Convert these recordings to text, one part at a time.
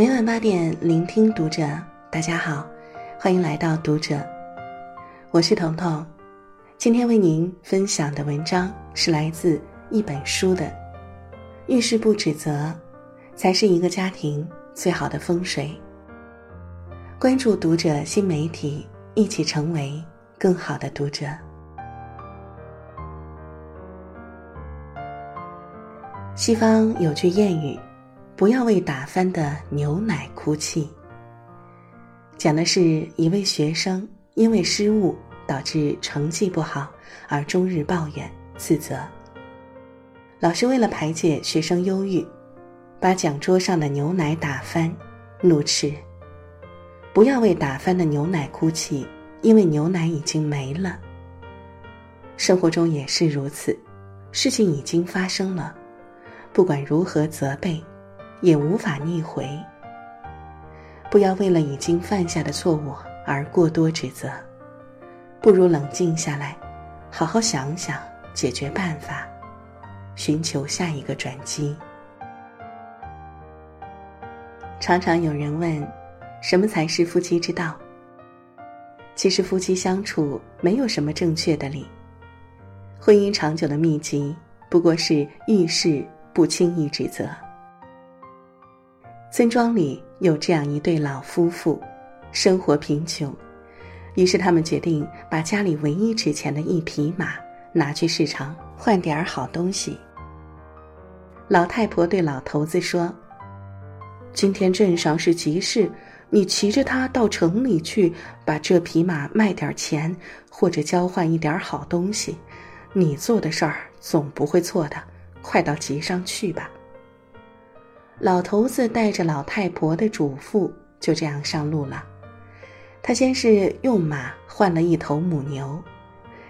每晚八点，聆听读者。大家好，欢迎来到读者，我是彤彤。今天为您分享的文章是来自一本书的。遇事不指责，才是一个家庭最好的风水。关注读者新媒体，一起成为更好的读者。西方有句谚语：“不要为打翻的牛奶哭泣。”讲的是一位学生因为失误导致成绩不好而终日抱怨自责。老师为了排解学生忧郁，把讲桌上的牛奶打翻，怒斥：“不要为打翻的牛奶哭泣，因为牛奶已经没了。”生活中也是如此，事情已经发生了。不管如何责备，也无法逆回。不要为了已经犯下的错误而过多指责，不如冷静下来，好好想想解决办法，寻求下一个转机。常常有人问，什么才是夫妻之道？其实夫妻相处没有什么正确的理，婚姻长久的秘籍不过是遇事。不轻易指责。村庄里有这样一对老夫妇，生活贫穷，于是他们决定把家里唯一值钱的一匹马拿去市场换点儿好东西。老太婆对老头子说：“今天镇上是集市，你骑着它到城里去，把这匹马卖点钱，或者交换一点好东西，你做的事儿总不会错的。”快到集上去吧。老头子带着老太婆的嘱咐，就这样上路了。他先是用马换了一头母牛，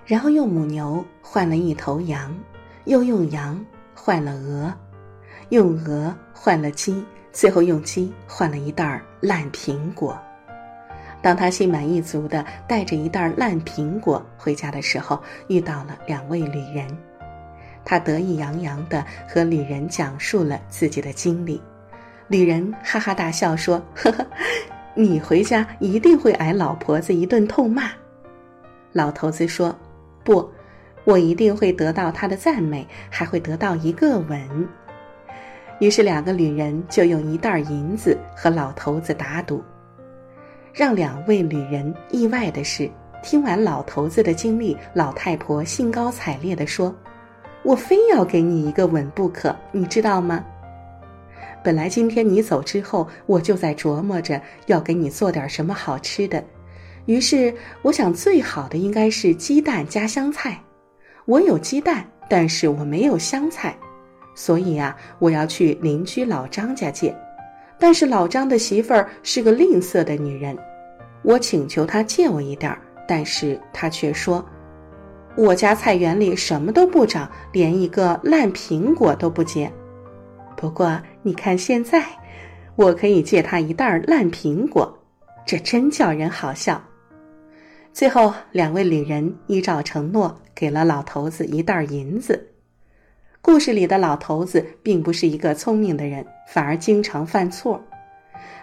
然后用母牛换了一头羊，又用羊换了鹅，用鹅换了鸡，最后用鸡换了一袋烂苹果。当他心满意足的带着一袋烂苹果回家的时候，遇到了两位旅人。他得意洋洋地和旅人讲述了自己的经历，旅人哈哈大笑说：“呵呵，你回家一定会挨老婆子一顿痛骂。”老头子说：“不，我一定会得到她的赞美，还会得到一个吻。”于是两个旅人就用一袋银子和老头子打赌。让两位旅人意外的是，听完老头子的经历，老太婆兴高采烈地说。我非要给你一个吻不可，你知道吗？本来今天你走之后，我就在琢磨着要给你做点什么好吃的。于是我想，最好的应该是鸡蛋加香菜。我有鸡蛋，但是我没有香菜，所以啊，我要去邻居老张家借。但是老张的媳妇儿是个吝啬的女人，我请求她借我一点儿，但是她却说。我家菜园里什么都不长，连一个烂苹果都不结。不过你看现在，我可以借他一袋烂苹果，这真叫人好笑。最后，两位旅人依照承诺给了老头子一袋银子。故事里的老头子并不是一个聪明的人，反而经常犯错，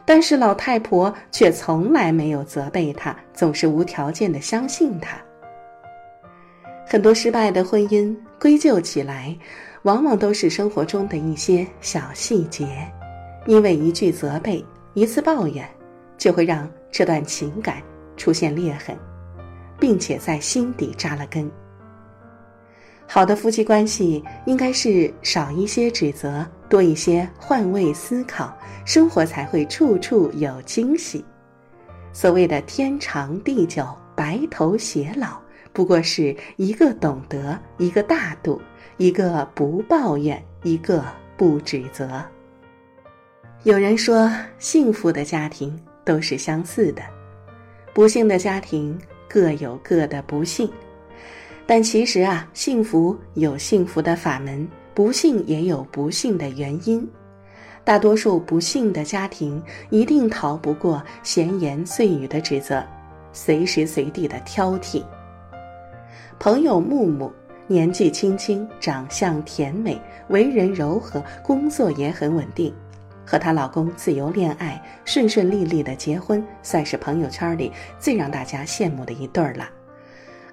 但是老太婆却从来没有责备他，总是无条件的相信他。很多失败的婚姻归咎起来，往往都是生活中的一些小细节，因为一句责备、一次抱怨，就会让这段情感出现裂痕，并且在心底扎了根。好的夫妻关系应该是少一些指责，多一些换位思考，生活才会处处有惊喜。所谓的天长地久、白头偕老。不过是一个懂得，一个大度，一个不抱怨，一个不指责。有人说，幸福的家庭都是相似的，不幸的家庭各有各的不幸。但其实啊，幸福有幸福的法门，不幸也有不幸的原因。大多数不幸的家庭一定逃不过闲言碎语的指责，随时随地的挑剔。朋友木木年纪轻轻，长相甜美，为人柔和，工作也很稳定。和她老公自由恋爱，顺顺利利的结婚，算是朋友圈里最让大家羡慕的一对儿了。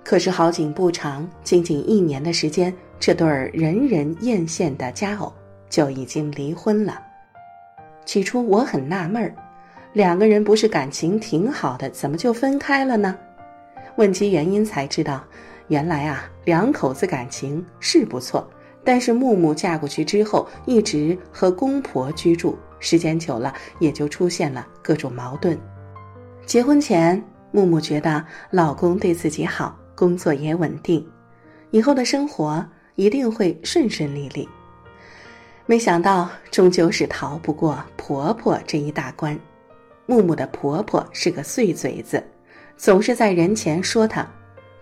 可是好景不长，仅仅一年的时间，这对儿人人艳羡的佳偶就已经离婚了。起初我很纳闷儿，两个人不是感情挺好的，怎么就分开了呢？问及原因才知道，原来啊，两口子感情是不错。但是木木嫁过去之后，一直和公婆居住，时间久了，也就出现了各种矛盾。结婚前，木木觉得老公对自己好，工作也稳定，以后的生活一定会顺顺利利。没想到，终究是逃不过婆婆这一大关。木木的婆婆是个碎嘴子，总是在人前说她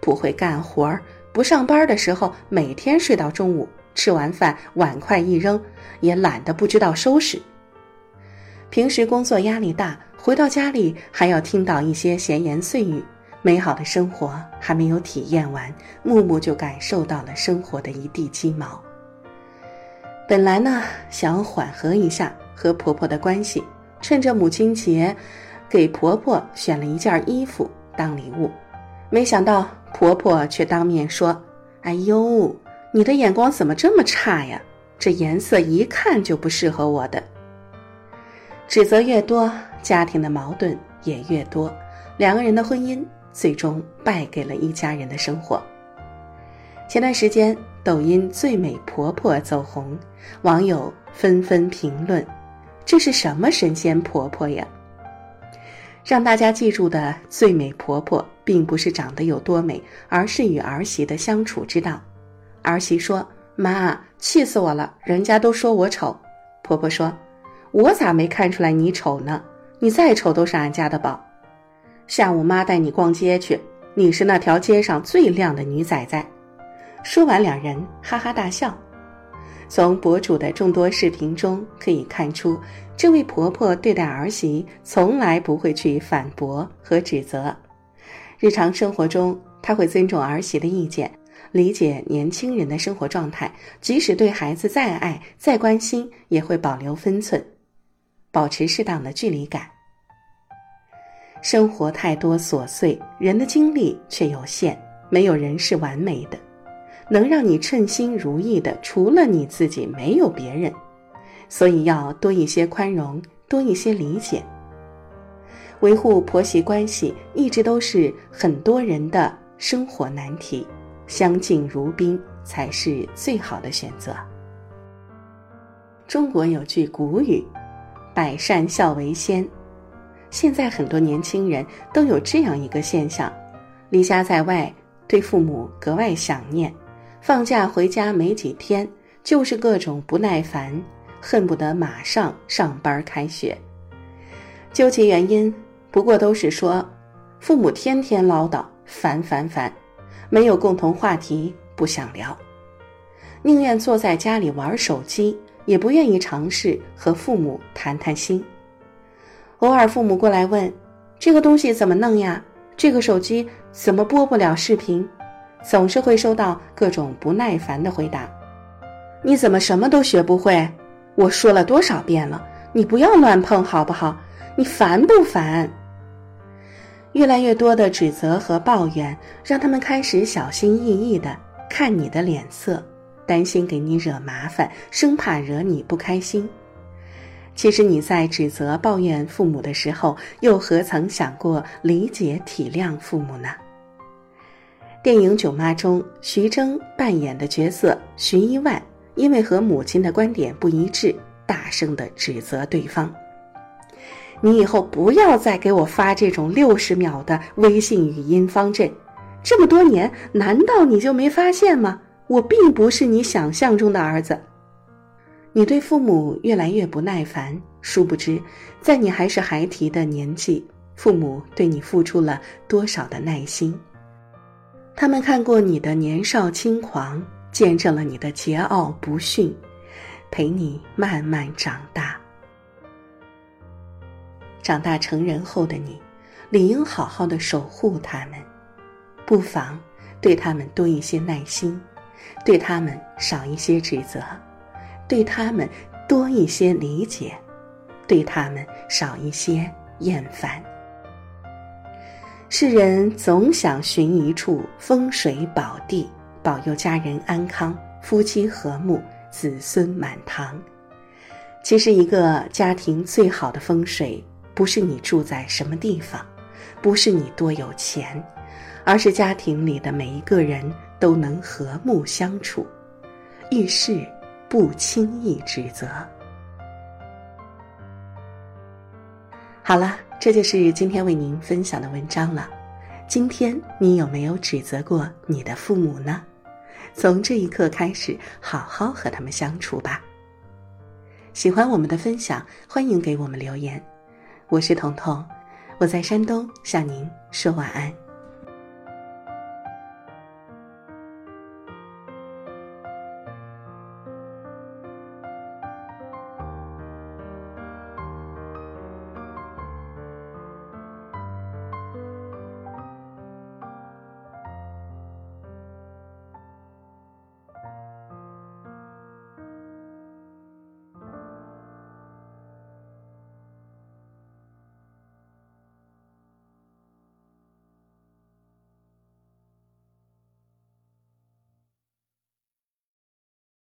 不会干活儿，不上班的时候每天睡到中午。吃完饭，碗筷一扔，也懒得不知道收拾。平时工作压力大，回到家里还要听到一些闲言碎语，美好的生活还没有体验完，木木就感受到了生活的一地鸡毛。本来呢，想缓和一下和婆婆的关系，趁着母亲节，给婆婆选了一件衣服当礼物，没想到婆婆却当面说：“哎呦。”你的眼光怎么这么差呀？这颜色一看就不适合我的。指责越多，家庭的矛盾也越多，两个人的婚姻最终败给了一家人的生活。前段时间，抖音“最美婆婆”走红，网友纷纷评论：“这是什么神仙婆婆呀？”让大家记住的“最美婆婆”，并不是长得有多美，而是与儿媳的相处之道。儿媳说：“妈，气死我了！人家都说我丑。”婆婆说：“我咋没看出来你丑呢？你再丑都是俺家的宝。”下午妈带你逛街去，你是那条街上最靓的女崽崽。说完，两人哈哈大笑。从博主的众多视频中可以看出，这位婆婆对待儿媳从来不会去反驳和指责，日常生活中他会尊重儿媳的意见。理解年轻人的生活状态，即使对孩子再爱、再关心，也会保留分寸，保持适当的距离感。生活太多琐碎，人的精力却有限，没有人是完美的。能让你称心如意的，除了你自己，没有别人。所以要多一些宽容，多一些理解。维护婆媳关系，一直都是很多人的生活难题。相敬如宾才是最好的选择。中国有句古语：“百善孝为先。”现在很多年轻人都有这样一个现象：离家在外，对父母格外想念；放假回家没几天，就是各种不耐烦，恨不得马上上班开学。究其原因，不过都是说父母天天唠叨，烦烦烦。没有共同话题，不想聊，宁愿坐在家里玩手机，也不愿意尝试和父母谈谈心。偶尔父母过来问：“这个东西怎么弄呀？这个手机怎么播不了视频？”总是会收到各种不耐烦的回答：“你怎么什么都学不会？我说了多少遍了，你不要乱碰好不好？你烦不烦？”越来越多的指责和抱怨，让他们开始小心翼翼的看你的脸色，担心给你惹麻烦，生怕惹你不开心。其实你在指责抱怨父母的时候，又何曾想过理解体谅父母呢？电影《囧妈》中，徐峥扮演的角色徐一万，因为和母亲的观点不一致，大声的指责对方。你以后不要再给我发这种六十秒的微信语音方阵，这么多年，难道你就没发现吗？我并不是你想象中的儿子。你对父母越来越不耐烦，殊不知，在你还是孩提的年纪，父母对你付出了多少的耐心。他们看过你的年少轻狂，见证了你的桀骜不驯，陪你慢慢长大。长大成人后的你，理应好好的守护他们，不妨对他们多一些耐心，对他们少一些指责，对他们多一些理解，对他们少一些厌烦。世人总想寻一处风水宝地，保佑家人安康、夫妻和睦、子孙满堂。其实，一个家庭最好的风水，不是你住在什么地方，不是你多有钱，而是家庭里的每一个人都能和睦相处，遇事不轻易指责。好了。这就是今天为您分享的文章了。今天你有没有指责过你的父母呢？从这一刻开始，好好和他们相处吧。喜欢我们的分享，欢迎给我们留言。我是彤彤，我在山东向您说晚安。